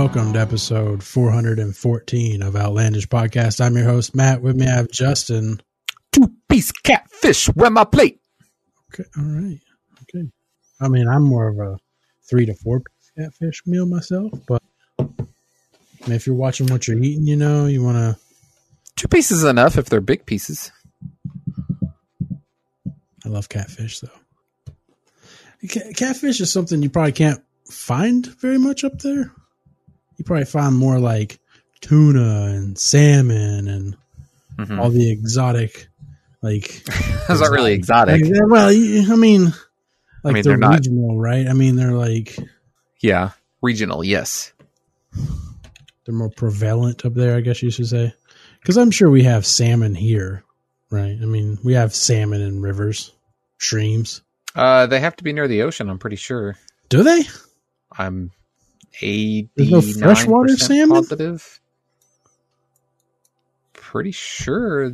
welcome to episode 414 of Outlandish Podcast. I'm your host, Matt. With me, I have Justin. Two piece catfish, where my plate? Okay, all right. Okay. I mean, I'm more of a three to four piece catfish meal myself, but if you're watching what you're eating, you know, you want to. Two pieces is enough if they're big pieces. I love catfish, though. Catfish is something you probably can't find very much up there. You probably find more like tuna and salmon and Mhm. all the exotic, like Those aren't really exotic. Like, well, I mean, like mean, they're, they're not- regional, right? I mean, they're like Yeah, regional, yes. they're more prevalent up there, I guess you should say. Because I'm sure we have salmon here, right? I mean, we have salmon in rivers, streams. Uh, they have to be near the ocean. I'm pretty sure. Do they? I'm eighty no freshwater salmon? positive. Pretty sure.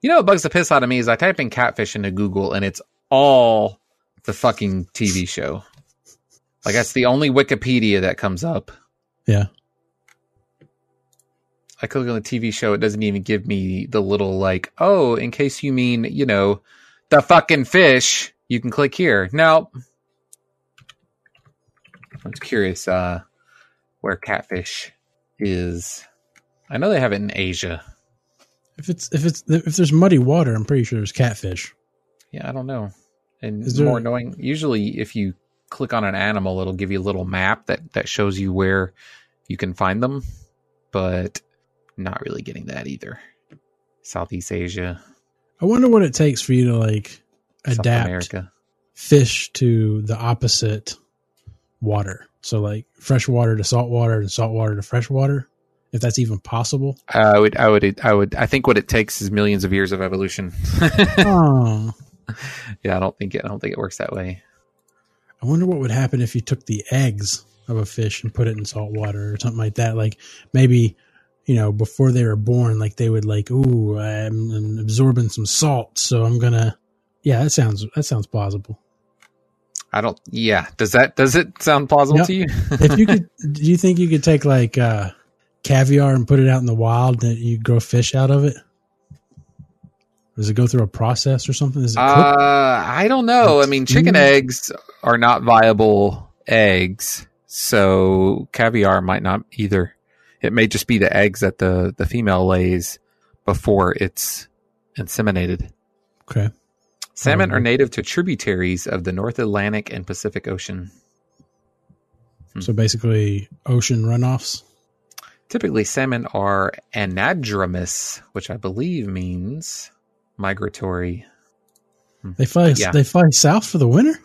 You know what bugs the piss out of me is I type in catfish into Google and it's all the fucking TV show. Like that's the only Wikipedia that comes up. Yeah. I click on the TV show, it doesn't even give me the little like, oh, in case you mean, you know, the fucking fish, you can click here. No. I'm curious uh where catfish is. I know they have it in Asia. If it's if it's if there's muddy water, I'm pretty sure there's catfish. Yeah, I don't know. And Is there- more annoying, usually if you click on an animal, it'll give you a little map that that shows you where you can find them, but not really getting that either. Southeast Asia, I wonder what it takes for you to like adapt fish to the opposite water. So like fresh water to salt water and salt water to fresh water, if that's even possible. I would, I would, I would. I think what it takes is millions of years of evolution. oh, yeah, I don't think it. I don't think it works that way. I wonder what would happen if you took the eggs of a fish and put it in salt water or something like that. Like maybe, you know, before they were born, like they would like, ooh, I'm, I'm absorbing some salt, so I'm gonna. Yeah, that sounds that sounds plausible. I don't. Yeah, does that does it sound plausible to you? If you could, do you think you could take like uh, caviar and put it out in the wild that you grow fish out of it? Does it go through a process or something? Is it cooked? Uh, I don't know. I mean, chicken Mm. eggs are not viable eggs, so caviar might not either. It may just be the eggs that the the female lays before it's inseminated. okay. Salmon are Um, native to tributaries of the North Atlantic and Pacific Ocean. Hmm. So basically, ocean runoffs. Typically, salmon are anadromous, which I believe means migratory. They fly. Yeah. They fly south for the winter.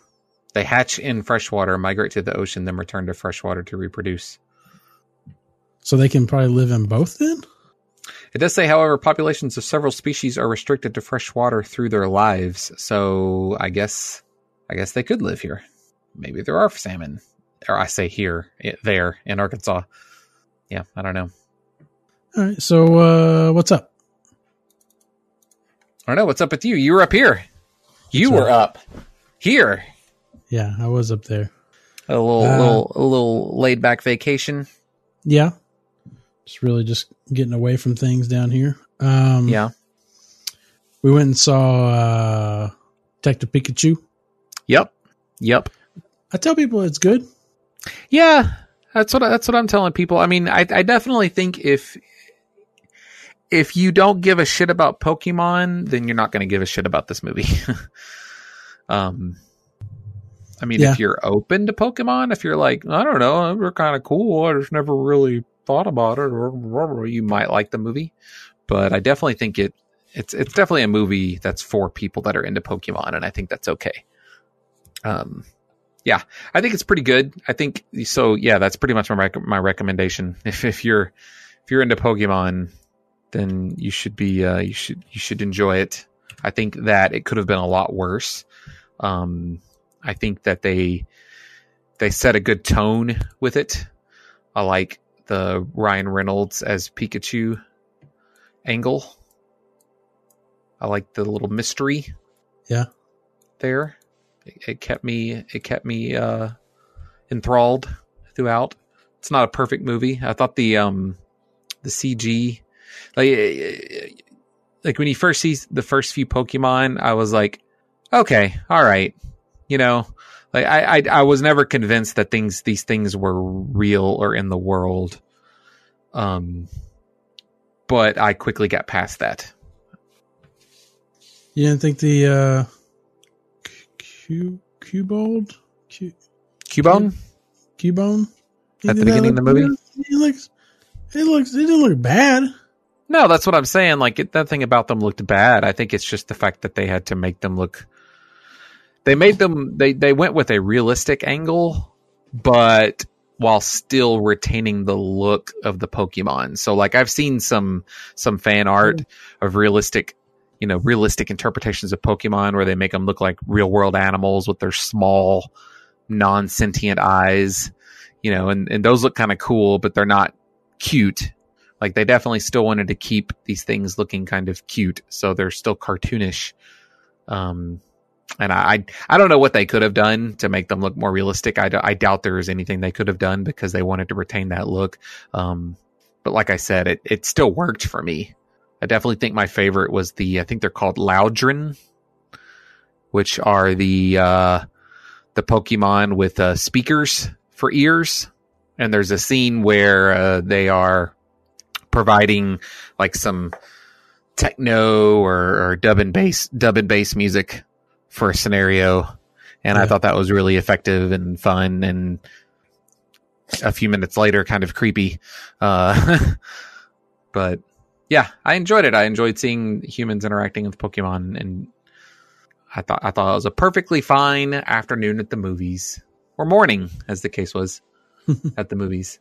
They hatch in freshwater, migrate to the ocean, then return to freshwater to reproduce. So they can probably live in both then? It does say, however, populations of several species are restricted to fresh water through their lives. So I guess, I guess they could live here. Maybe there are salmon, or I say here, i- there in Arkansas. Yeah, I don't know. All right. So uh what's up? I don't know. What's up with you? You were up here. You What's were up here. Yeah, I was up there. A little, Uh, little, a little laid back vacation. Yeah. Just really just getting away from things down here. Um Yeah. we went and saw uh Detective Pikachu. Yep. Yep. I tell people it's good. Yeah, that's what I, that's what I'm telling people. I mean, I, I definitely think if if you don't give a shit about Pokemon, then you're not going to give a shit about this movie. um, I mean, Yeah. if you're open to Pokemon, if you're like, I don't know, they're kind of cool. I just never really thought about it, or you might like the movie. But I definitely think it it's it's definitely a movie that's for people that are into Pokemon, and I think that's okay. Um, yeah, I think it's pretty good. I think so. Yeah, that's pretty much my rec- my recommendation. If if you're if you're into Pokemon, then you should be uh, you should you should enjoy it. I think that it could have been a lot worse. Um, I think that they they set a good tone with it. I like the Ryan Reynolds as Pikachu angle. I like the little mystery. Yeah. There, it, it kept me it kept me uh, enthralled throughout. it's not a perfect movie. I thought the um the CG like like when you first see the first few Pokemon, I was like, okay, all right, you know, like I, I I was never convinced that things these things were real or in the world. Um, but I quickly got past that. You didn't think the uh, Q Cubone Q Cubone Cubone at the beginning of the movie. He looks. It looks. It didn't look bad. No, that's what I'm saying. Like it, that thing about them looked bad. I think it's just the fact that they had to make them look. They made them. They they went with a realistic angle, but while still retaining the look of the Pokemon. So like I've seen some some fan art of realistic, you know, realistic interpretations of Pokemon where they make them look like real world animals with their small, non sentient eyes, you know, and and those look kind of cool, but they're not cute like they definitely still wanted to keep these things looking kind of cute, so they're still cartoonish. Um, and I, I don't know what they could have done to make them look more realistic. I, I doubt there is anything they could have done because they wanted to retain that look. Um, but like I said, it it still worked for me. I definitely think my favorite was the I think they're called Loudron, which are the uh, the Pokemon with uh, speakers for ears. And there's a scene where uh, they are providing like some techno or, or dub and bass dub and bass music for a scenario and yeah. i thought that was really effective and fun and a few minutes later kind of creepy uh, but yeah i enjoyed it i enjoyed seeing humans interacting with pokemon and i thought i thought it was a perfectly fine afternoon at the movies or morning as the case was at the movies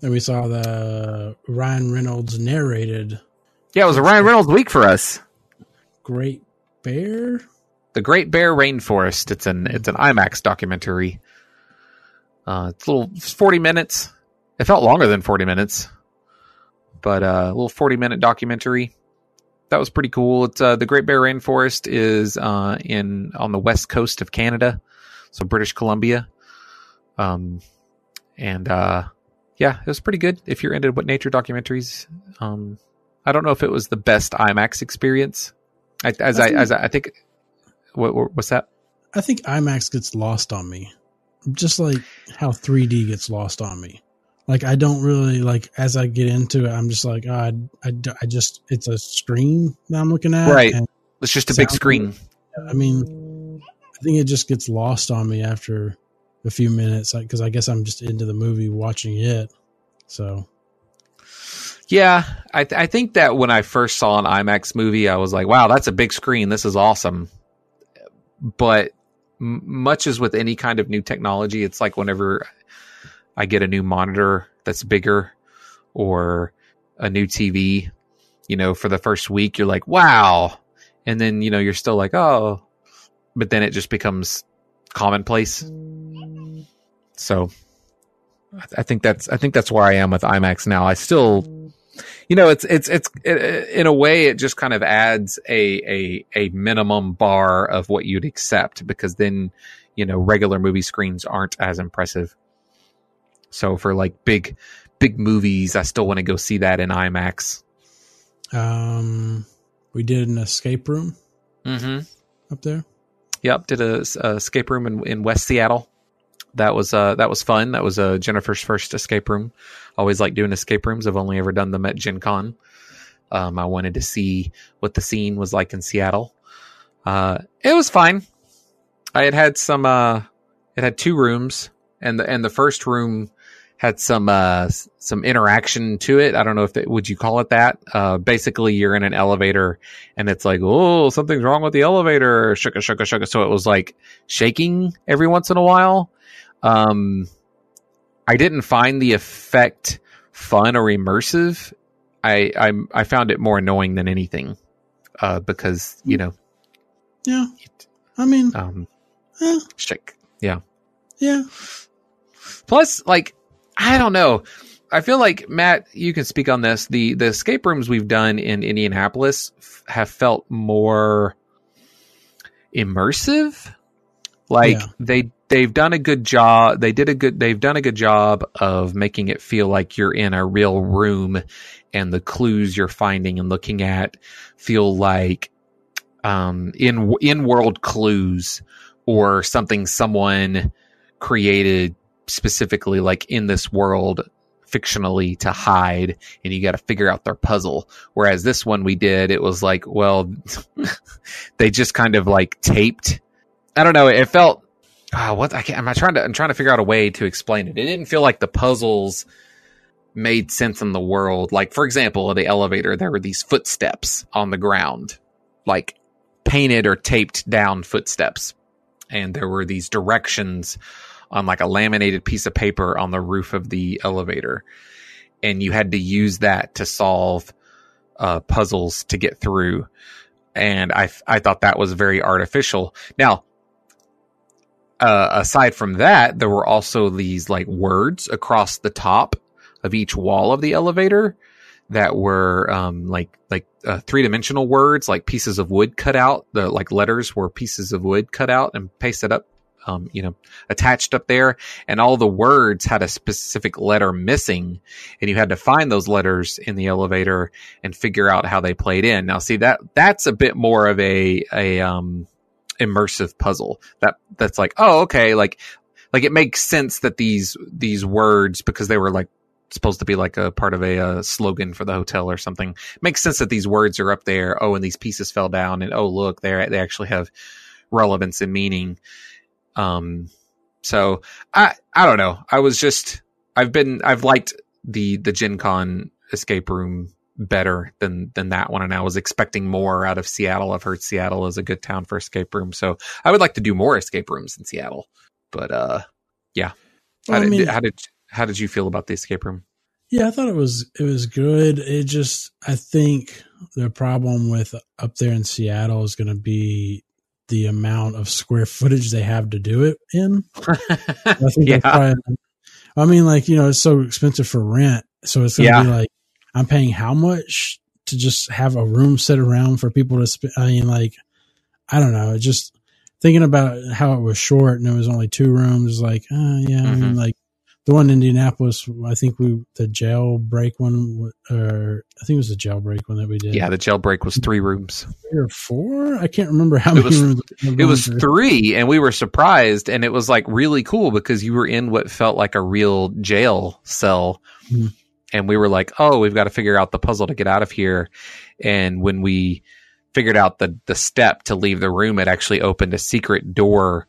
and we saw the Ryan Reynolds narrated. Yeah, it was a Ryan Reynolds week for us. Great Bear. The Great Bear Rainforest. It's an it's an IMAX documentary. Uh, it's a little it's forty minutes. It felt longer than forty minutes, but uh, a little forty minute documentary. That was pretty cool. It's uh, the Great Bear Rainforest is uh, in on the west coast of Canada, so British Columbia. Um, and uh, yeah, it was pretty good if you're into what nature documentaries. Um, I don't know if it was the best IMAX experience. I, as I, I as I, I think, what, what's that? I think IMAX gets lost on me, just like how 3D gets lost on me. Like I don't really like as I get into it, I'm just like oh, I, I, I just it's a screen that I'm looking at. Right, it's just a big screen. I mean, I think it just gets lost on me after a few minutes because I guess I'm just into the movie watching it. So, yeah, I, th- I think that when I first saw an IMAX movie, I was like, wow, that's a big screen. This is awesome. But m- much as with any kind of new technology, it's like whenever I get a new monitor that's bigger or a new TV, you know, for the first week, you're like, wow. And then, you know, you're still like, oh, but then it just becomes commonplace. So I think that's I think that's where I am with IMAX now. I still, you know, it's it's it's it, in a way it just kind of adds a a a minimum bar of what you'd accept because then you know regular movie screens aren't as impressive. So for like big big movies, I still want to go see that in IMAX. Um, we did an escape room mm-hmm. up there. Yep, did a, a escape room in, in West Seattle that was uh, that was fun. That was uh, Jennifer's first escape room. Always like doing escape rooms. I've only ever done them at Gen Con. Um, I wanted to see what the scene was like in Seattle. Uh, it was fine. I had had some. Uh, it had two rooms, and the and the first room had some uh, some interaction to it. I don't know if it, would you call it that. Uh, basically, you're in an elevator, and it's like, oh, something's wrong with the elevator. Shuka shuka shuka. So it was like shaking every once in a while um, I didn't find the effect fun or immersive. I I, I found it more annoying than anything, uh, because you know. Yeah, I mean, um, eh. shake. Yeah, yeah. Plus, like, I don't know. I feel like Matt, you can speak on this. The the escape rooms we've done in Indianapolis f- have felt more immersive. Like yeah. they they've done a good job. They did a good. They've done a good job of making it feel like you're in a real room, and the clues you're finding and looking at feel like um, in in world clues or something someone created specifically like in this world fictionally to hide and you got to figure out their puzzle whereas this one we did it was like well they just kind of like taped i don't know it felt uh, what I can't, I'm trying to I'm trying to figure out a way to explain it. It didn't feel like the puzzles made sense in the world. Like for example, the elevator, there were these footsteps on the ground, like painted or taped down footsteps, and there were these directions on like a laminated piece of paper on the roof of the elevator, and you had to use that to solve uh, puzzles to get through. And I I thought that was very artificial. Now uh, aside from that, there were also these like words across the top of each wall of the elevator that were um, like like uh, three dimensional words, like pieces of wood cut out. The like letters were pieces of wood cut out and pasted up, um, you know, attached up there. And all the words had a specific letter missing, and you had to find those letters in the elevator and figure out how they played in. Now, see that that's a bit more of a a um, immersive puzzle. That that's like oh okay like like it makes sense that these these words because they were like supposed to be like a part of a, a slogan for the hotel or something makes sense that these words are up there. Oh and these pieces fell down and oh look they they actually have relevance and meaning. Um so i i don't know. I was just i've been i've liked the the gen con escape room better than than that one and I was expecting more out of Seattle. I've heard Seattle is a good town for escape rooms, so I would like to do more escape rooms in Seattle. But uh yeah. Well, how, did, mean, how did how did you feel about the escape room? Yeah, I thought it was it was good. It just I think the problem with up there in Seattle is going to be the amount of square footage they have to do it in. I think yeah. Probably, I mean, like you know, it's so expensive for rent, so it's going to yeah. be like I'm paying how much to just have a room set around for people to spend. I mean, like, I don't know. Just thinking about how it was short and it was only two rooms, like, uh, yeah, mm-hmm. I mean, mm-hmm. like the one in Indianapolis, I think we, the jailbreak one, or I think it was the jailbreak one that we did. Yeah, the jailbreak was three rooms. Three or four? I can't remember how it many was, rooms. It was three, and we were surprised, and it was like really cool because you were in what felt like a real jail cell. Mm-hmm and we were like, oh, we've got to figure out the puzzle to get out of here. And when we figured out the the step to leave the room, it actually opened a secret door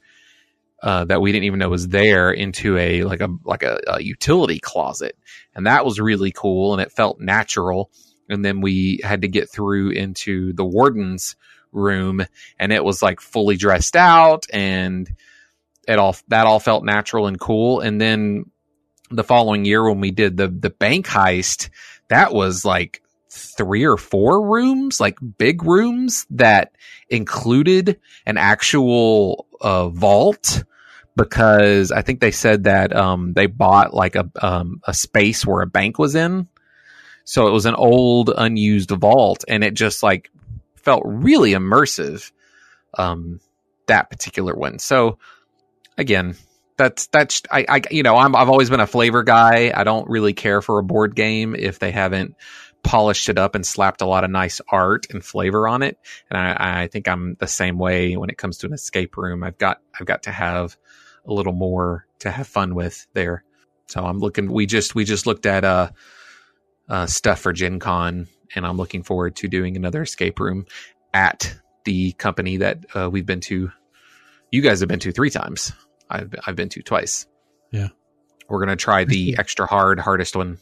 uh, that we didn't even know was there into a like a like a, a, utility closet, and that was really cool and it felt natural. And then we had to get through into the warden's room, and it was like fully dressed out, and it all that all felt natural and cool. And then the following year when we did the the bank heist, that was like three or four rooms, like big rooms that included an actual uh, vault because I think they said that um, they bought like a um, a space where a bank was in. So it was an old unused vault and it just like felt really immersive um, that particular one. So again, that's that's I, I you know I'm I've always been a flavor guy. I don't really care for a board game if they haven't polished it up and slapped a lot of nice art and flavor on it. And I, I think I'm the same way when it comes to an escape room. I've got I've got to have a little more to have fun with there. So I'm looking. We just we just looked at uh, uh stuff for Gen Con, and I'm looking forward to doing another escape room at the company that uh, we've been to. You guys have been to three times. I've I've been to twice. Yeah, we're gonna try the extra hard, hardest one.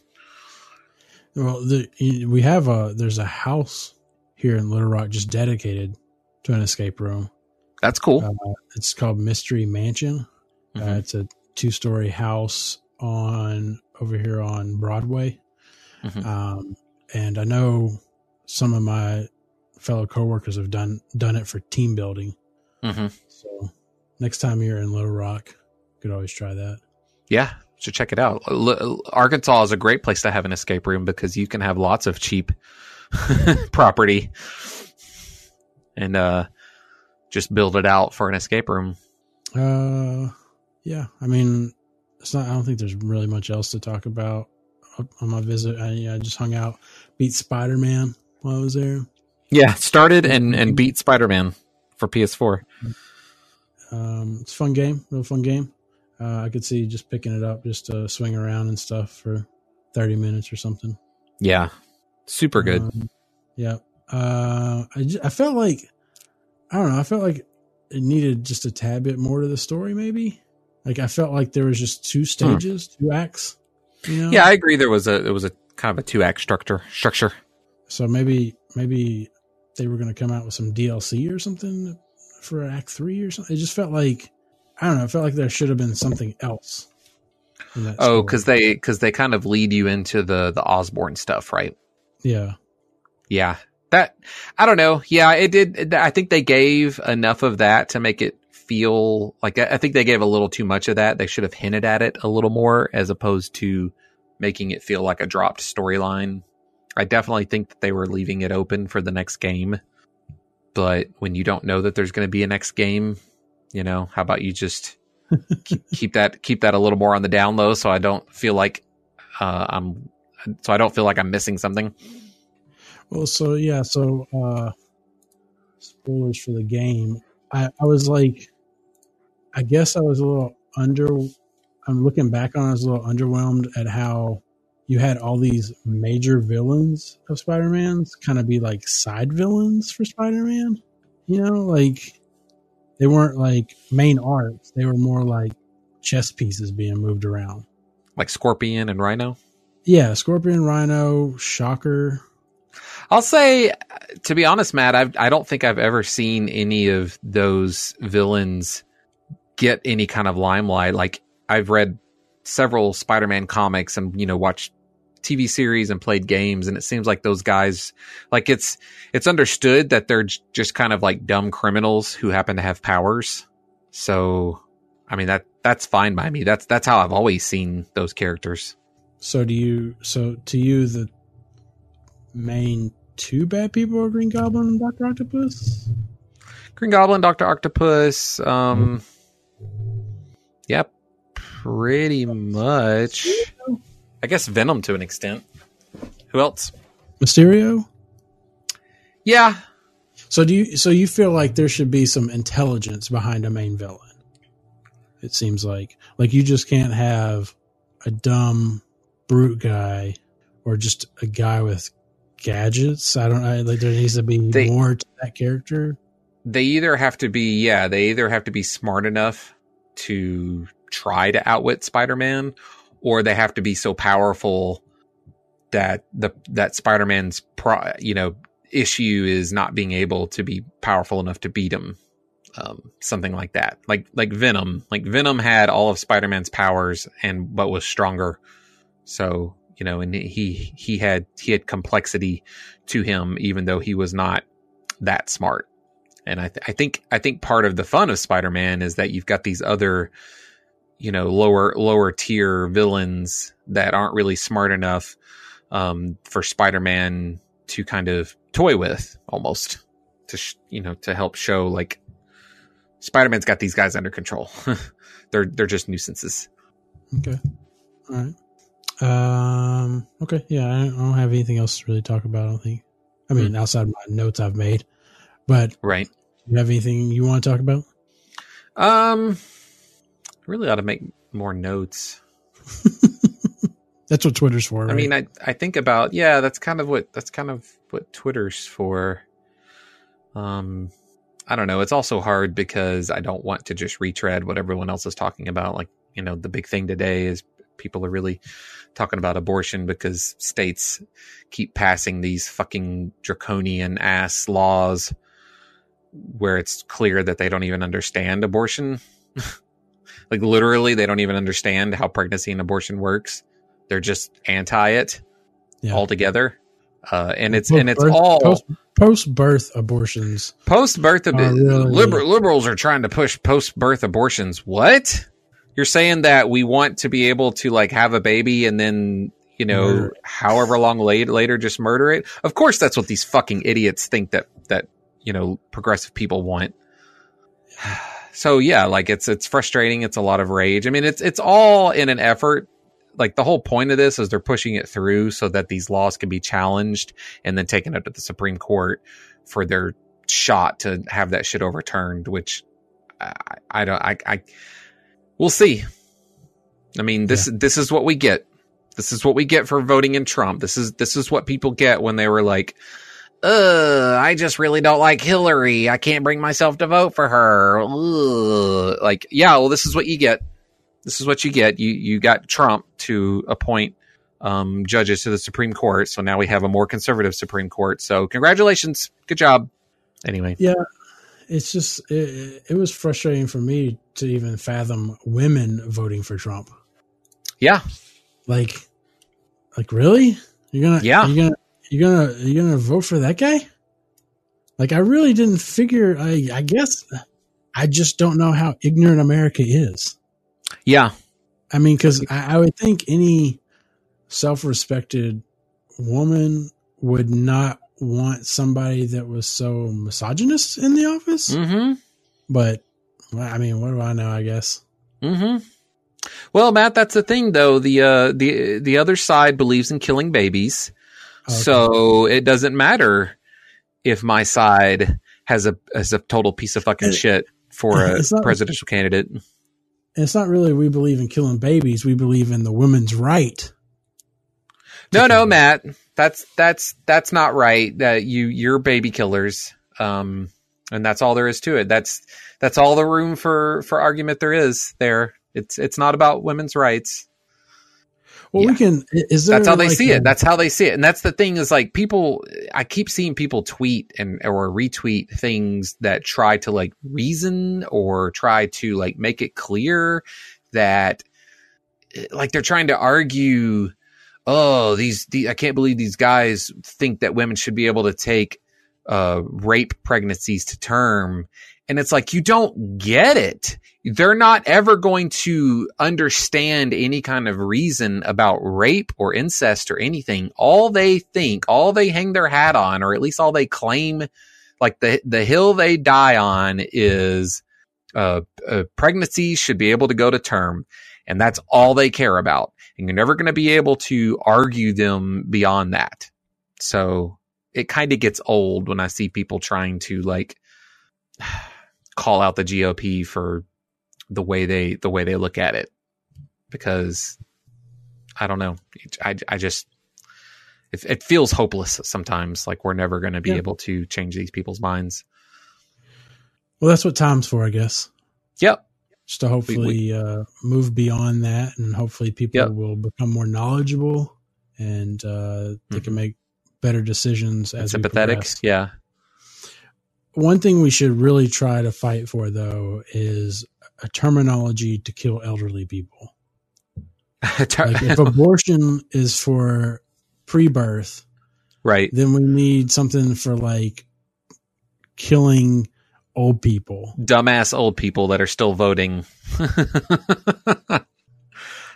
Well, the, we have a there's a house here in Little Rock just dedicated to an escape room. That's cool. Uh, it's called Mystery Mansion. Uh, mm-hmm. Uh, it's a two story house on over here on Broadway. Mm-hmm. Um, and I know some of my fellow coworkers have done done it for team building. Mm-hmm. So next time you're in Little Rock, you could always try that. Yeah, should check it out. Arkansas is a great place to have an escape room because you can have lots of cheap property and uh, just build it out for an escape room. Uh, yeah, I mean, it's not. I don't think there's really much else to talk about on my visit. I, I just hung out, beat Spider Man while I was there. Yeah, started and and beat Spider Man for PS4. Um, it's a fun game, real fun game. Uh, I could see just picking it up just to swing around and stuff for thirty minutes or something. Yeah, super good. Um, yeah, uh, I just, I felt like I don't know. I felt like it needed just a tad bit more to the story, maybe. Like I felt like there was just two stages, hmm. two acts. You know? Yeah, I agree. There was a it was a kind of a two act structure structure. So maybe maybe they were going to come out with some DLC or something for Act Three or something. It just felt like I don't know. It felt like there should have been something else. Oh, because they because they kind of lead you into the the Osborn stuff, right? Yeah, yeah. That I don't know. Yeah, it did. I think they gave enough of that to make it feel like I think they gave a little too much of that. They should have hinted at it a little more as opposed to making it feel like a dropped storyline. I definitely think that they were leaving it open for the next game. But when you don't know that there's going to be a next game, you know, how about you just keep, keep, that keep that a little more on the down low so I don't feel like uh, I'm so I don't feel like I'm missing something. Well, so yeah, so uh spoilers for the game. I, I was like I guess I was a little under. I'm looking back on. I was a little underwhelmed at how you had all these major villains of Spider-Man's kind of be like side villains for Spider-Man. You know, like they weren't like main arcs. They were more like chess pieces being moved around, like Scorpion and Rhino. Yeah, Scorpion, Rhino, Shocker. I'll say, to be honest, Matt, I've, I don't think I've ever seen any of those villains get any kind of limelight. Like I've read several Spider-Man comics and you know watched TV series and played games and it seems like those guys like it's it's understood that they're j- just kind of like dumb criminals who happen to have powers. So I mean that that's fine by me. That's that's how I've always seen those characters. So do you so to you the main two bad people are Green Goblin and Doctor Octopus? Green Goblin, Doctor Octopus, um yeah, pretty much. I guess Venom to an extent. Who else? Mysterio. Yeah. So do you? So you feel like there should be some intelligence behind a main villain? It seems like like you just can't have a dumb brute guy or just a guy with gadgets. I don't know. Like there needs to be they, more to that character. They either have to be yeah. They either have to be smart enough to try to outwit Spider-Man, or they have to be so powerful that the that Spider-Man's pro, you know issue is not being able to be powerful enough to beat him. Um, something like that, like like Venom. Like Venom had all of Spider-Man's powers and but was stronger. So you know, and he he had he had complexity to him, even though he was not that smart. And I, th- I think I think part of the fun of Spider-Man is that you've got these other, you know, lower lower tier villains that aren't really smart enough um, for Spider-Man to kind of toy with, almost to sh- you know to help show like Spider-Man's got these guys under control. they're they're just nuisances. Okay. All right. Um. Okay. Yeah, I don't have anything else to really talk about. I don't think. I mean, hmm. outside my notes I've made. But right, you have anything you want to talk about? Um, really ought to make more notes. that's what Twitter's for. Right? I mean, I I think about yeah, that's kind of what that's kind of what Twitter's for. Um, I don't know. It's also hard because I don't want to just retread what everyone else is talking about. Like you know, the big thing today is people are really talking about abortion because states keep passing these fucking draconian ass laws where it's clear that they don't even understand abortion. like literally, they don't even understand how pregnancy and abortion works. They're just anti it yeah. altogether. Uh, and it's and it's all post, post birth abortions. Post birth ab- really... liber- liberals are trying to push post birth abortions. What? You're saying that we want to be able to like have a baby and then you know murder. however long late, later just murder it? Of course, that's what these fucking idiots think that that you know progressive people want. So yeah, like it's it's frustrating. It's a lot of rage. I mean, it's it's all in an effort. Like the whole point of this is they're pushing it through so that these laws can be challenged and then taken up to the Supreme Court for their shot to have that shit overturned. Which I, I don't. I, I we'll see. I mean, this yeah. this is what we get. This is what we get for voting in Trump. This is this is what people get when they were like, "Uh, I just really don't like Hillary. I can't bring myself to vote for her." Ugh. Like, yeah, well, this is what you get. This is what you get. You you got Trump to appoint um, judges to the Supreme Court, so now we have a more conservative Supreme Court. So, congratulations, good job. Anyway, yeah, it's just it, it was frustrating for me to even fathom women voting for Trump. Yeah, like, like really? You're gonna yeah you're gonna you're gonna you're gonna vote for that guy? Like, I really didn't figure. I I guess I just don't know how ignorant America is. Yeah, I mean, because I, I would think any self-respected woman would not want somebody that was so misogynist in the office. Mm-hmm. But I mean, what do I know? I guess. Mm-hmm. Well, Matt, that's the thing, though. The uh, the the other side believes in killing babies, okay. so it doesn't matter if my side has a has a total piece of fucking shit for a presidential candidate. It's not really we believe in killing babies. We believe in the woman's right. No, no, Matt that's that's that's not right. That you you're baby killers, um, and that's all there is to it. That's that's all the room for for argument there is there. It's it's not about women's rights. Well, yeah. we can. Is that's how they like see a, it. That's how they see it, and that's the thing is like people. I keep seeing people tweet and or retweet things that try to like reason or try to like make it clear that like they're trying to argue oh, these, the, I can't believe these guys think that women should be able to take uh, rape pregnancies to term. And it's like, you don't get it. They're not ever going to understand any kind of reason about rape or incest or anything. All they think, all they hang their hat on, or at least all they claim, like the, the hill they die on is, uh, uh pregnancy should be able to go to term. And that's all they care about and you're never going to be able to argue them beyond that. So it kind of gets old when I see people trying to like call out the GOP for the way they the way they look at it because I don't know. I I just it, it feels hopeless sometimes like we're never going to be yeah. able to change these people's minds. Well, that's what time's for, I guess. Yep just to hopefully we, we, uh, move beyond that and hopefully people yep. will become more knowledgeable and uh, they mm-hmm. can make better decisions as sympathetic yeah one thing we should really try to fight for though is a terminology to kill elderly people like if abortion is for pre-birth right then we need something for like killing old people, dumbass old people that are still voting.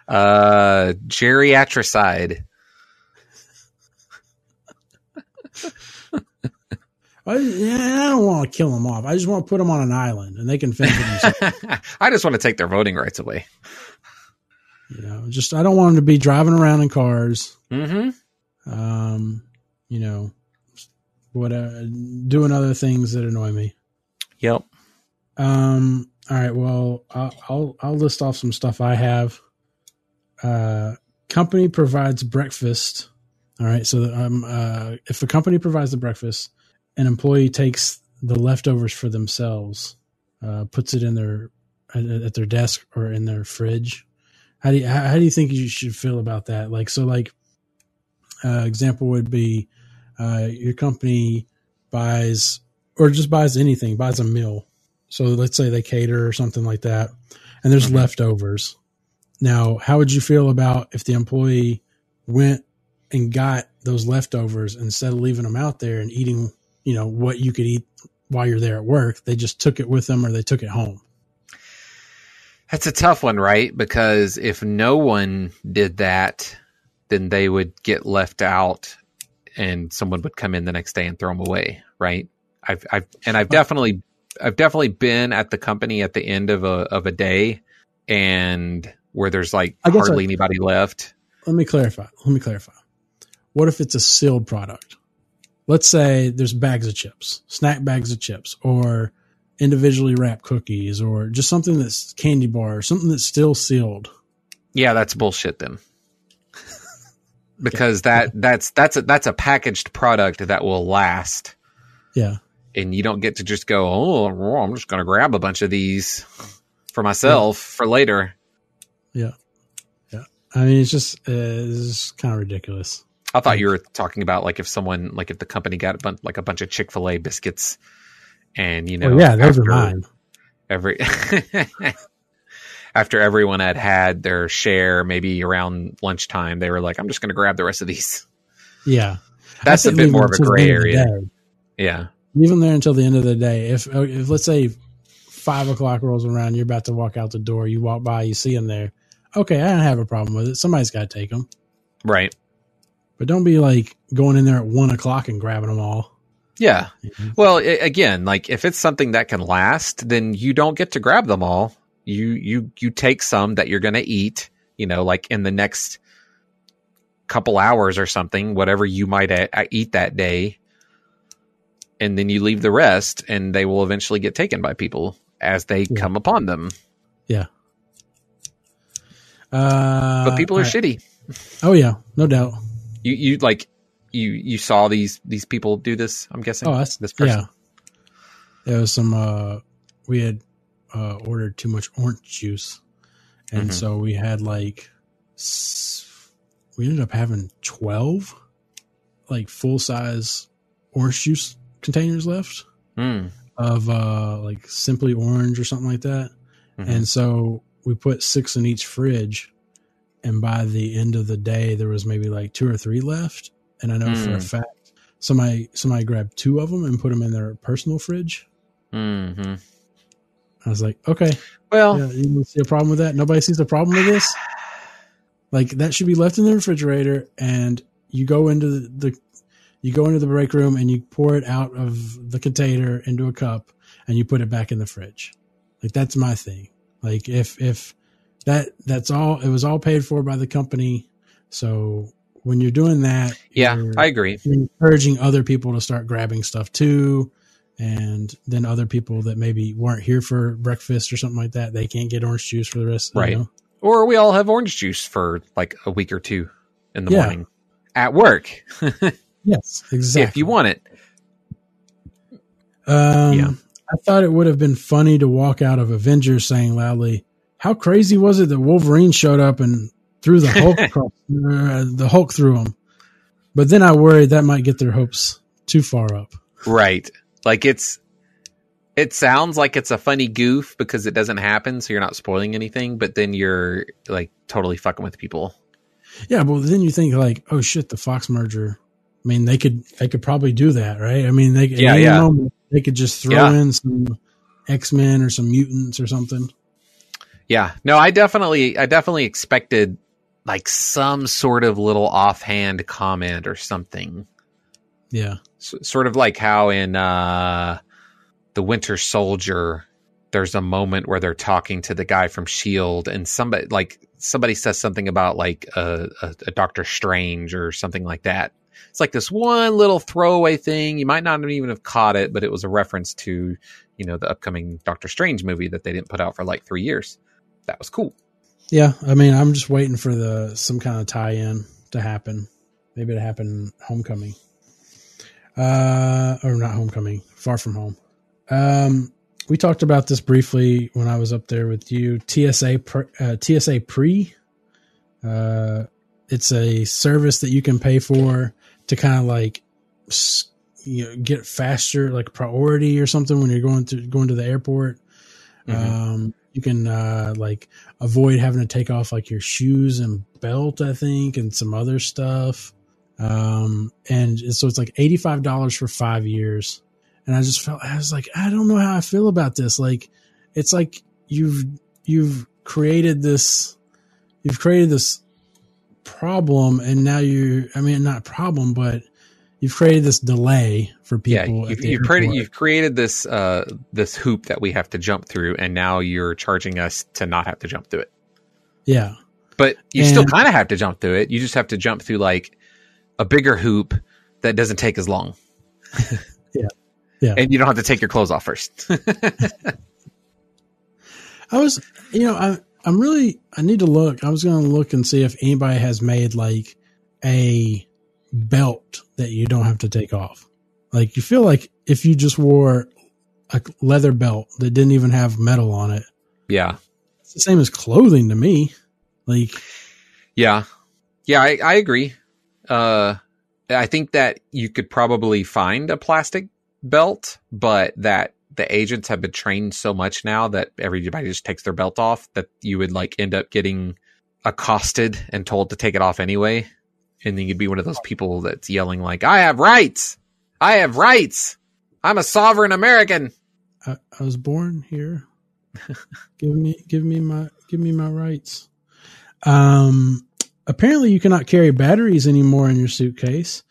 uh, geriatricide. I, yeah, I don't want to kill them off. I just want to put them on an island and they can fend for themselves. I just want to take their voting rights away. You know, just I don't want them to be driving around in cars. Mm-hmm. Um, you know, whatever, doing other things that annoy me. Yep. Um. All right. Well, I'll I'll, I'll list off some stuff I have. Uh, company provides breakfast. All right. So um, uh, if the company provides the breakfast, an employee takes the leftovers for themselves, uh, puts it in their at their desk or in their fridge. How do you, how, how do you think you should feel about that? Like so, like uh, example would be uh, your company buys or just buys anything, buys a meal. So let's say they cater or something like that, and there's mm-hmm. leftovers. Now, how would you feel about if the employee went and got those leftovers instead of leaving them out there and eating, you know, what you could eat while you're there at work? They just took it with them or they took it home. That's a tough one, right? Because if no one did that, then they would get left out and someone would come in the next day and throw them away, right? I've, I've, and I've definitely I've definitely been at the company at the end of a of a day, and where there's like hardly I- anybody left. let me clarify. Let me clarify. What if it's a sealed product? Let's say there's bags of chips, snack bags of chips, or individually wrapped cookies, or just something that's candy bar, something that's still sealed. Yeah, that's bullshit then. because that that's that's a that's a packaged product that will last, Yeah. and you don't get to just go, oh, I'm just gonna grab a bunch of these for myself for later. Yeah. Yeah. I mean, it's just uh, it's kind of ridiculous. I thought you were talking about like if someone like if the company got a bunch like a bunch of Chick Fil A biscuits, and you know, Well, yeah, those are mine. Every after everyone had had their share, maybe around lunchtime, they were like, "I'm just going to grab the rest of these." Yeah. That's a bit more of a gray end of the area. Yeah, Leave them there until the end of the day. If, oh, if let's say five o'clock rolls around, you're about to walk out the door, you walk by, you see them there. Okay, I don't have a problem with it. Somebody's got to take them. right. But don't be like going in there at one o'clock and grabbing them all. Yeah. Mhm. Well, i again, like if it's something that can last, then you don't get to grab them all. You you you take some that you're going to eat, you know, like in the next couple hours or something, whatever you might a- a- eat that day. And then you leave the rest and they will eventually get taken by people as they Yeah. come upon them. Yeah. Uh, But people are right. shitty. Oh yeah, no doubt. You you like you you saw these these people do this, I'm guessing. Oh, that's this person. yeah. There was some. uh We had uh ordered too much orange juice, and Mhm. so we had like we ended up having twelve like full size orange juice containers left Mm. of uh like simply orange or something like that. Mhm. And so we put six in each fridge. And by the end of the day, there was maybe like two or three left. And I know for a Mm. fact somebody somebody grabbed two of them and put them in their personal fridge. Mhm. I was like, okay, Well, yeah, you see a problem with that. Nobody sees a problem with this. Like that should be left in the refrigerator, and you go into the, the you go into the break room and you pour it out of the container into a cup and you put it back in the fridge. Like that's my thing. Like if if that that's all it was all paid for by the company. So when you're doing that, yeah, I agree. you're encouraging other people to start grabbing stuff too. And then other people that maybe weren't here for breakfast or something like that, they can't get orange juice for the rest. you Right. know? Or we all have orange juice for like a week or two in the Yeah. morning at work Yes, exactly. if you want it. Um, Yeah. I thought it would have been funny to walk out of Avengers saying loudly, "How crazy was it that Wolverine showed up and threw the Hulk across, uh, the Hulk through him?" But then I worried that might get their hopes too far up. Right. Like it's it sounds like it's a funny goof because it doesn't happen, so you're not spoiling anything, but then you're like totally fucking with people. Yeah, but then you think like, "Oh shit, the Fox merger." I mean, they could they could probably do that, right? I mean, they Yeah, yeah. moment, they could just throw Yeah. in some X Men or some mutants or something. Yeah. No, I definitely I definitely expected like some sort of little offhand comment or something. Yeah, S- sort of like how in uh the winter soldier there's a moment where they're talking to the guy from shield and somebody like somebody says something about like a, a, a doctor strange or something like that it's like this one little throwaway thing you might not even have caught it but it was a reference to you know the upcoming doctor strange movie that they didn't put out for like three years that was cool yeah. I mean, I'm just waiting for the some kind of tie-in to happen. Maybe it happen Homecoming, uh, or not Homecoming, Far From Home. Um, we talked about this briefly when I was up there with you. TSA pre, uh, TSA pre. Uh, it's a service that you can pay for to kind of like you know get faster like priority or something when you're going to going to the airport. Mhm. Um, you can uh, like avoid having to take off like your shoes and belt, I think, and some other stuff. Um, and so it's like eighty five dollars for five years. And I just felt I was like, I don't know how I feel about this. Like, it's like you've you've created this, you've created this problem, and now you, I mean, not problem, but you've created this delay for people. at you've, you've created you've created this uh this hoop that we have to jump through, and now you're charging us to not have to jump through it. yeah, But you still kind of have to jump through it. You just have to jump through like a bigger hoop that doesn't take as long. Yeah. Yeah. And you don't have to take your clothes off first. I was, you know, I I'm really I need to look. I was going to look and see if anybody has made like a belt that you don't have to take off. Like you feel like if you just wore a leather belt that didn't even have metal on it, yeah. it's the same as clothing to me. Like Yeah. Yeah, I, I agree. Uh, I think that you could probably find a plastic belt, but that the agents have been trained so much now that everybody just takes their belt off that you would like end up getting accosted and told to take it off anyway. And then you'd be one of those people that's yelling like, I have rights. I have rights. I'm a sovereign American. I, I was born here. give me give me my give me my rights. Um apparently you cannot carry batteries anymore in your suitcase.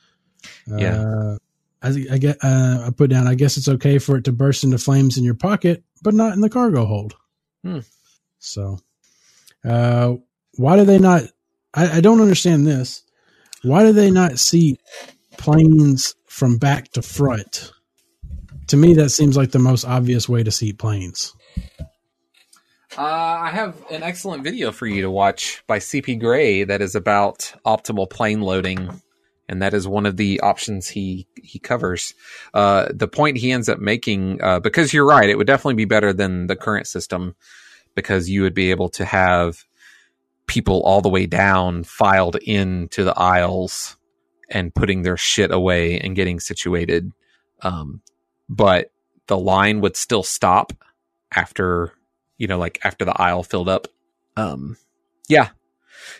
Yeah. Uh, I, I get uh, I put down I guess it's okay for it to burst into flames in your pocket, but not in the cargo hold. Hmm. So uh why do they not I, I don't understand this. Why do they not seat planes from back to front? To me, that seems like the most obvious way to seat planes. Uh, I have an excellent video for you to watch by CGP Grey that is about optimal plane loading, and that is one of the options he he covers. Uh, the point he ends up making, uh, because you're right, it would definitely be better than the current system because you would be able to have people all the way down filed into the aisles and putting their shit away and getting situated. Um, but the line would still stop after you know, like after the aisle filled up. Um, yeah,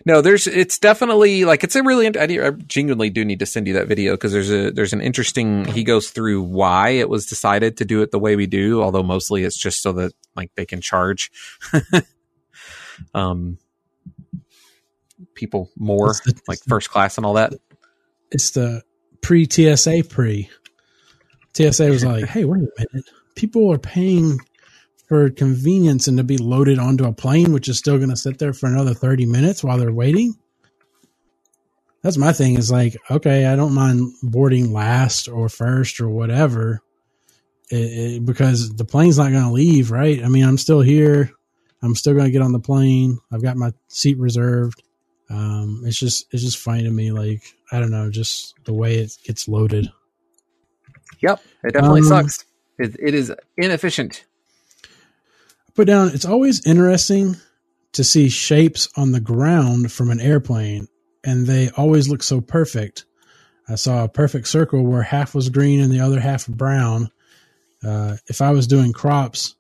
no, there's, it's definitely like, it's a really, I, I genuinely do need to send you that video because there's a, there's an interesting, he goes through why it was decided to do it the way we do, although mostly it's just so that like they can charge, um, people more the- like first class and all that. It's the pre TSA pre. TSA was like, hey, wait a minute. People are paying for convenience and to be loaded onto a plane, which is still going to sit there for another 30 minutes while they're waiting. That's my thing is like, okay, I don't mind boarding last or first or whatever it, it, because the plane's not going to leave, right? I mean, I'm still here. I'm still going to get on the plane. I've got my seat reserved. Um, it's just, it's just funny to me. Like, I don't know, just the way it gets loaded. Yep. It definitely Um, sucks. It, it is inefficient. put down it's always interesting to see shapes on the ground from an airplane and they always look so perfect i saw a perfect circle where half was green and the other half brown uh, if i was doing crops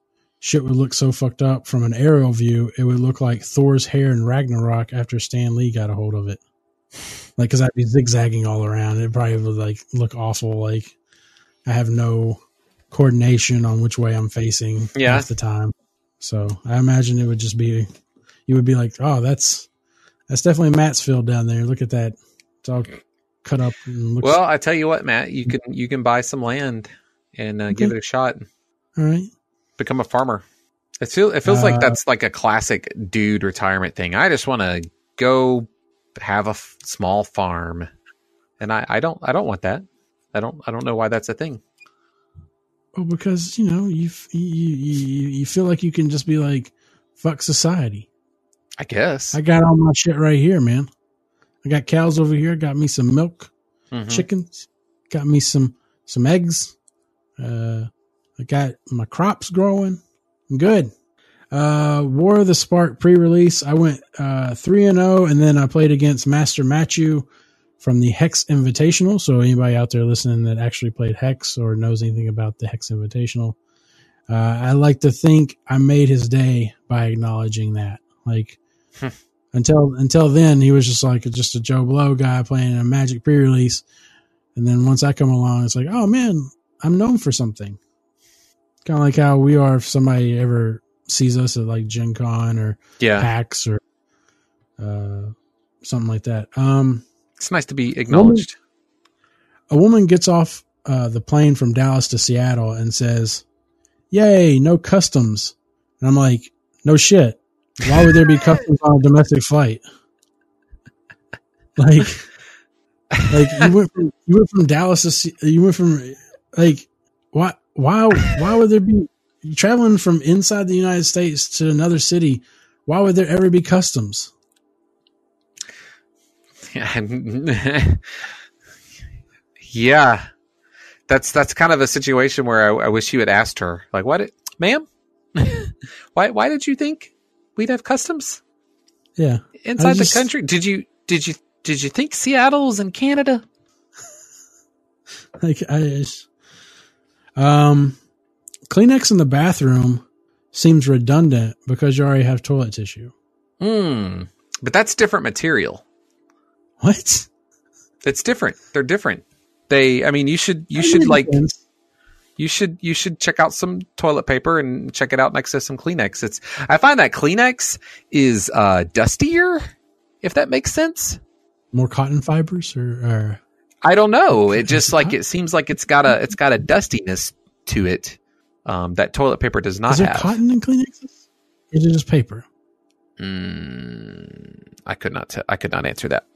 shit would look so fucked up from an aerial view it would look like thor's hair in ragnarok after stan lee got a hold of it like because i'd be zigzagging all around it probably would like look awful like i have no coordination on which way i'm facing Yeah. half the time so I imagine it would just be, you would be like, oh, that's that's definitely Mattsfield down there. Look at that, it's all cut up and looks Well, I tell you what, Matt, you can, you can buy some land and uh, give it a shot. all right. Become a farmer. It feels it feels like Uh, that's like a classic dude retirement thing. I just want to go have a f- small farm, and I, I don't I don't want that. I don't I don't know why that's a thing. Well, because you know you f- you you you feel like you can just be like, fuck society. I guess. I got all my shit right here, man. I got cows over here. Got me some milk, Mhm. chickens. Got me some some eggs. Uh, I got my crops growing. I'm good. Uh, War of the Spark pre-release. I went uh three and zero, and then I played against Master Matthew from the Hex Invitational. So anybody out there listening that actually played Hex or knows anything about the Hex Invitational, uh, I like to think I made his day by acknowledging that. Like Hmm. until until then, he was just like just a Joe Blow guy playing a Magic pre-release, and then once I come along, it's like, oh man, I'm known for something. Kind of like how we are if somebody ever sees us at like Gen Con or yeah, PAX or uh, something like that. Um, it's nice to be acknowledged. a woman gets off uh, the plane from Dallas to Seattle and says, "Yay, no customs." And I'm like, "No shit. Why would there be customs on a domestic flight?" Like, like you went from you went from Dallas to you went from like why why why would there be traveling from inside the United States to another city? Why would there ever be customs? yeah, that's that's kind of a situation where I, I wish you had asked her, like, "What, ma'am? why why did you think we'd have customs Yeah, inside just- the country? Did you did you did you think Seattle's in Canada?" like I just, um, Kleenex in the bathroom seems redundant because you already have toilet tissue. Hmm, but that's different material. What? It's different. They're different. They, I mean, you should you should like you should you should check out some toilet paper and check it out next to some Kleenex. It's I find that Kleenex is uh dustier, if that makes sense. more cotton fibers or, or I don't know. It just like it seems like it's got a it's got a dustiness to it um, that toilet paper does not is there have. cotton in Kleenex? Is it just paper? Mm, I could not. T- I could not answer that.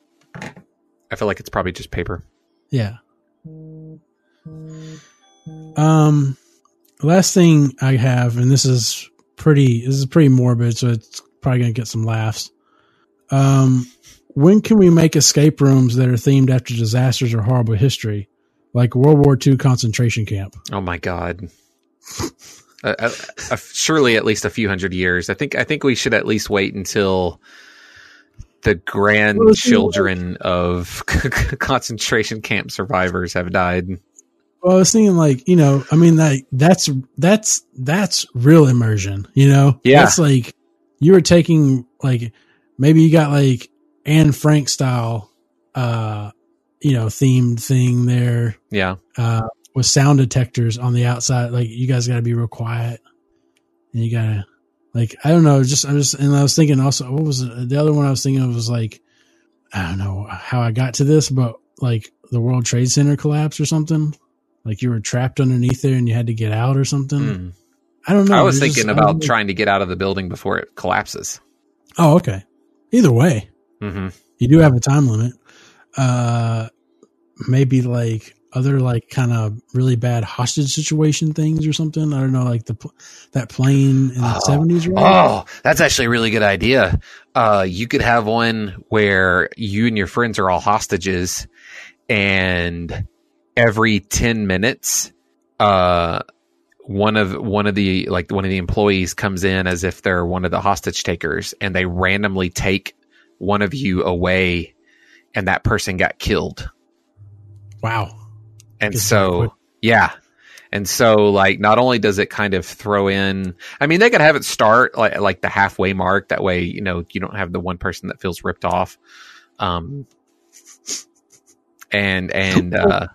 I feel like it's probably just paper. Yeah. Um, last thing I have, and this is pretty, this is pretty morbid, so it's probably gonna get some laughs. Um, when can we make escape rooms that are themed after disasters or horrible history, like World War II concentration camp? Oh my god. uh, uh, uh, surely at least a few hundred years. I think I think we should at least wait until the grandchildren of concentration camp survivors have died. Well, I was thinking like, you know, I mean that that's that's that's real immersion, you know? Yeah. That's like you were taking like maybe you got like Anne Frank style uh you know, themed thing there Yeah. uh with sound detectors on the outside. Like you guys gotta be real quiet. And you gotta like I don't know, just I just and I was thinking also what was it? the other one I was thinking of was like I don't know how I got to this, but like the World Trade Center collapse or something. Like you were trapped underneath there and you had to get out or something. Mm. I don't know. I was thinking just- about trying to get out of the building before it collapses. Oh, okay. Either way, hmm you do have a time limit. Uh, maybe like other like kind of really bad hostage situation things or something. I don't know, like the that plane in the Oh. seventies, right? Oh, that's actually a really good idea. Uh, you could have one where you and your friends are all hostages, and every ten minutes, uh, one of one of the like one of the employees comes in as if they're one of the hostage takers, and they randomly take one of you away, and that person got killed. Wow. And so, yeah. And so, like, not only does it kind of throw in, I mean, they could have it start like, like the halfway mark. That way, you know, you don't have the one person that feels ripped off. Um, and, and, uh,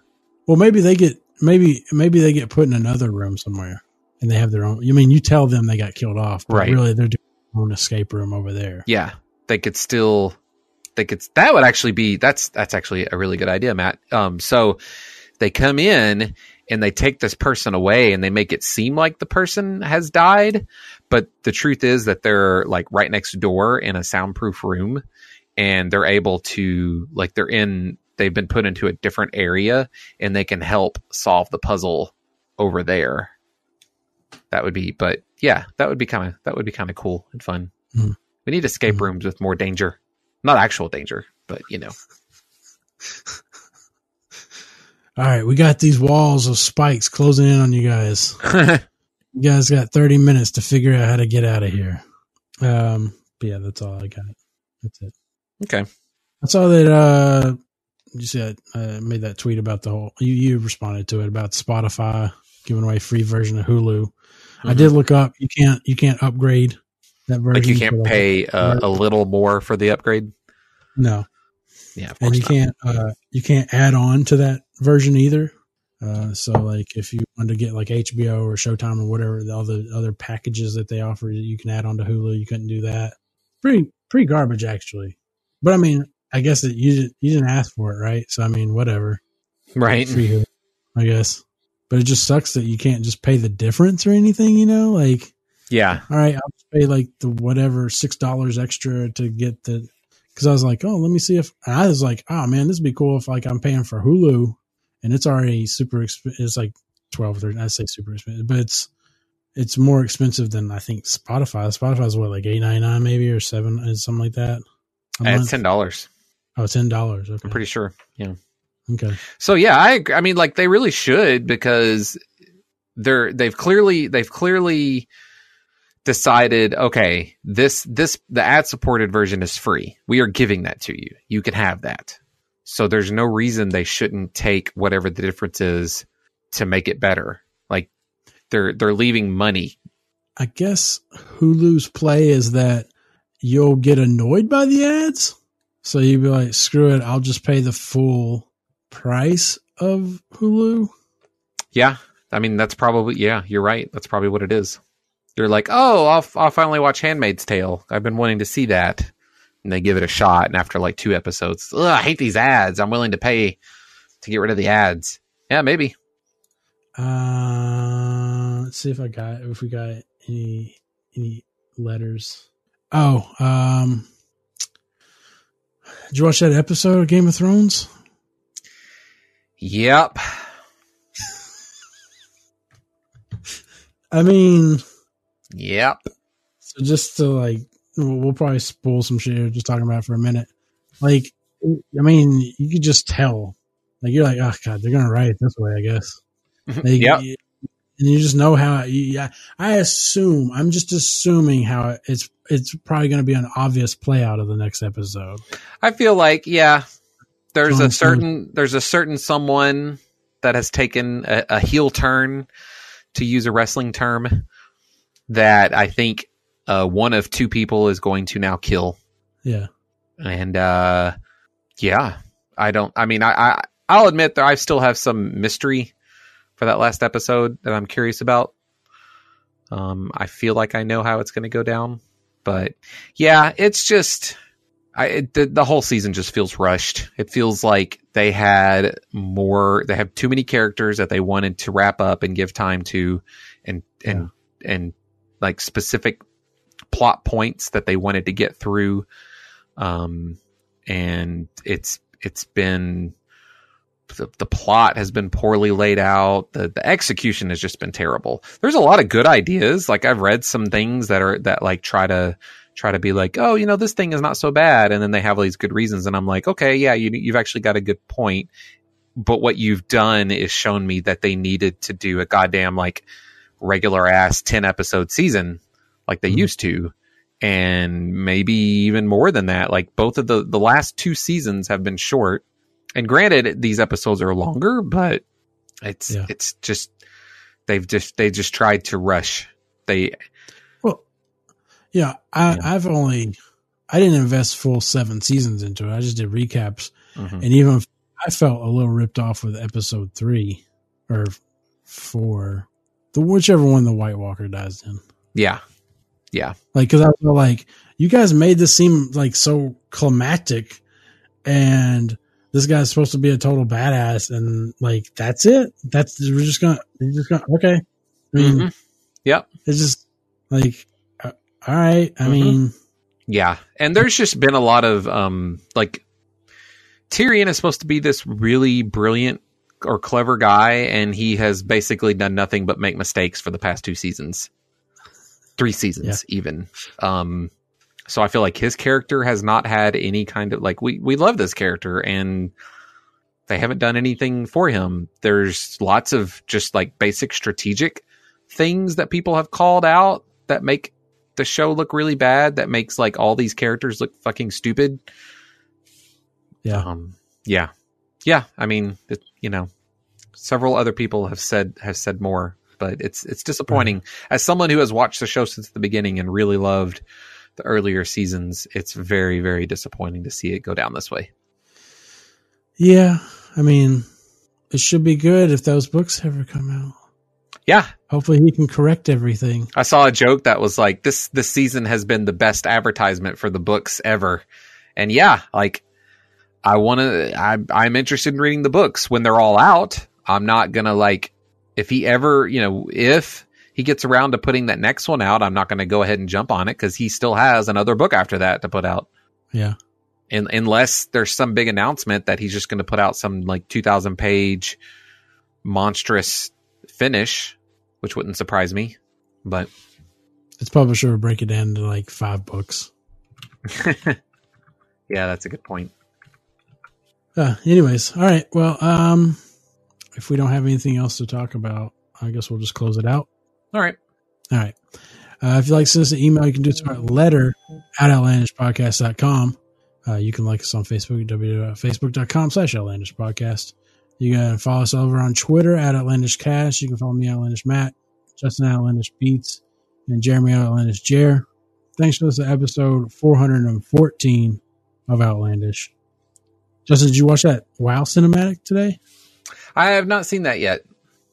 Well, maybe they get maybe maybe they get put in another room somewhere and they have their own. You mean you tell them they got killed off, but Right. really they're doing their own escape room over there. yeah, they could still, they could, that would actually be, that's, that's actually a really good idea, Matt. Um, so they come in and they take this person away and they make it seem like the person has died. But the truth is that they're like right next door in a soundproof room and they're able to, like, they're in, they've been put into a different area and they can help solve the puzzle over there. That would be, but yeah, that would be kind of, that would be kind of cool and fun. Hmm. We need escape Mhm. rooms with more danger. Not actual danger, but you know. All right, we got these walls of spikes closing in on you guys. You guys got 30 minutes to figure out how to get out of here. Um, but yeah, that's all I got. That's it. okay. I saw that, uh, you said, I made that tweet about the whole, you, you responded to it about Spotify giving away free version of Hulu. I Mhm. did look up, you can't, you can't upgrade. Like you can't like, pay uh, a little more for the upgrade. No. Yeah, And you not. can't, uh, you can't add on to that version either. Uh, so like if you want to get like HBO or Showtime or whatever, all the other packages that they offer, you can add on to Hulu. You couldn't do that. Pretty pretty garbage actually. But I mean, I guess that you didn't you didn't ask for it, right? So I mean, whatever. Right. free Hulu, I guess. But it just sucks that you can't just pay the difference or anything, you know? Like, Yeah. all right, I'll pay like the whatever six dollars extra to get the. Because I was like, oh, let me see if I was like, oh man, this would be cool if like I'm paying for Hulu, and it's already super. Exp- it's like twelve, 13, I say super expensive, but it's it's more expensive than I think Spotify. Spotify's what like eight ninety nine maybe or seven, uh, something like that. It's ten dollars. Oh, ten dollars. Okay, I'm pretty sure. Yeah. okay. So yeah, I. I mean, like they really should because they're they've clearly they've clearly decided okay this this the ad supported version is free. We are giving that to you. You can have that. So there's no reason they shouldn't take whatever the difference is to make it better. Like they're they're leaving money. I guess Hulu's play is that you'll get annoyed by the ads. So you'd be like, screw it, I'll just pay the full price of Hulu. yeah. I mean that's probably yeah you're right. That's probably what it is they're like oh i'll, I'll finally watch handmaid's tale. I've been wanting to see that. And they give it a shot and after like two episodes Ugh, i hate these ads. I'm willing to pay to get rid of the ads. Yeah maybe. Uh, let's see if I got, if we got any, any letters. Oh, um, did you watch that episode of Game of Thrones? yep. I mean, yep So just to like, we'll we'll probably spoil some shit here, just talking about it for a minute. Like, I mean, you could just tell. Like, you're like, oh god, they're gonna write it this way, I guess. Mm-hmm. Like, Yep. And you just know how. Yeah, I assume. I'm just assuming how it's. It's probably going to be an obvious play out of the next episode. i feel like yeah there's a certain there's a certain someone that has taken a, a heel turn to use a wrestling term that i think uh, one of two people is going to now kill. Yeah, and uh yeah i don't i mean i, I i'll admit that i still have some mystery for that last episode that i'm curious about. Um i feel like i know how it's going to go down but yeah it's just i it, the, the whole season just feels rushed. It feels like they had more they have too many characters that they wanted to wrap up and give time to and and and like specific plot points that they wanted to get through. Um and it's it's been the, the plot has been poorly laid out. The the execution has just been terrible. There's a lot of good ideas. Like i've read some things that are that like try to try to be like oh you know this thing is not so bad. And then they have all these good reasons. And i'm like okay yeah you, you've actually got a good point. But what you've done is shown me that they needed to do a goddamn like regular ass 10 episode season like they Mhm. used to and maybe even more than that like both of the the last two seasons have been short and granted these episodes are longer but it's Yeah. it's just they've just they just tried to rush they Well, yeah, I, Yeah. I've only, I didn't invest full seven seasons into it. I just did recaps, mhm. and even I felt a little ripped off with episode three or four, the whichever one the White Walker dies in. yeah yeah Like, because I feel like, you guys made this seem like so climactic, and this guy's supposed to be a total badass, and like that's it. That's we're just gonna, we're just gonna okay. I mean, Mhm. yep it's just like, uh, all right. I Mhm. mean, Yeah, and there's just been a lot of um like Tyrion is supposed to be this really brilliant or clever guy, and he has basically done nothing but make mistakes for the past two seasons, three seasons even. Um, so I feel like his character has not had any kind of like we we love this character and they haven't done anything for him. There's lots of just like basic strategic things that people have called out that make the show look really bad that makes like all these characters look fucking stupid. yeah. Um, yeah, yeah. I mean, it, you know, several other people have said have said more, but it's it's disappointing. As someone who has watched the show since the beginning and really loved the earlier seasons, it's very very disappointing to see it go down this way. Yeah, I mean, it should be good if those books ever come out. Yeah, Hopefully, he can correct everything. I saw a joke that was like this this season has been the best advertisement for the books ever. And yeah, like I want to. I'm interested in reading the books when they're all out. I'm not gonna like if he ever, you know, if he gets around to putting that next one out, I'm not going to go ahead and jump on it because he still has another book after that to put out. Yeah. And unless there's some big announcement that he's just going to put out some like 2,000 page monstrous finish, which wouldn't surprise me. But its publisher would break it down to like five books. yeah, that's a good point. Uh, anyways, all right. Well, um, if we don't have anything else to talk about, I guess we'll just close it out. All right. All right. Uh, if you'd like to send us an email, you can do it to our letter at outlandishpodcast.com. Uh, you can like us on Facebook, www.facebook.com slash outlandish podcast. You can follow us over on Twitter at Outlandish Cast. You can follow me, Outlandish Matt, Justin Outlandish Beats, and Jeremy Outlandish Jer. Thanks for listening to episode 414 of Outlandish. Justin, did you watch that WoW cinematic today? I have not seen that yet.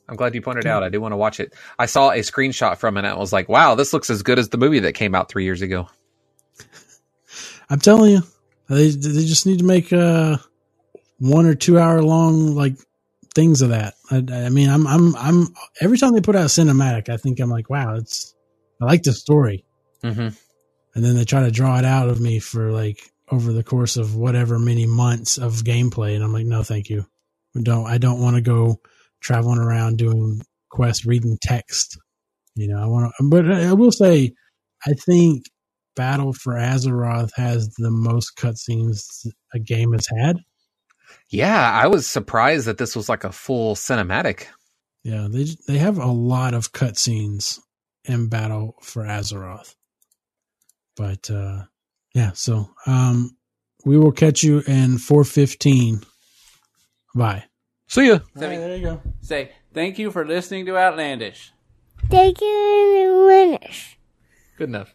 I'm glad you pointed okay. out. I do want to watch it. I saw a screenshot from it and I was like, wow, this looks as good as the movie that came out three years ago. I'm telling you, they they just need to make uh one or two hour long like things of that. I, I mean, I'm I'm I'm every time they put out a cinematic, I think I'm like, wow, it's I like the story. Mm-hmm. And then they try to draw it out of me for like over the course of whatever many months of gameplay, and I'm like, no, thank you don't I don't want to go traveling around doing quests, reading text. You know, I want to, but I will say, I think Battle for Azeroth has the most cutscenes a game has had. Yeah, I was surprised that this was like a full cinematic. Yeah, they they have a lot of cutscenes in Battle for Azeroth. But uh yeah, so um we will catch you in 415 Bye. See ya. Right, there you go. Say, thank you for listening to Outlandish. Thank you, Outlandish. Good enough.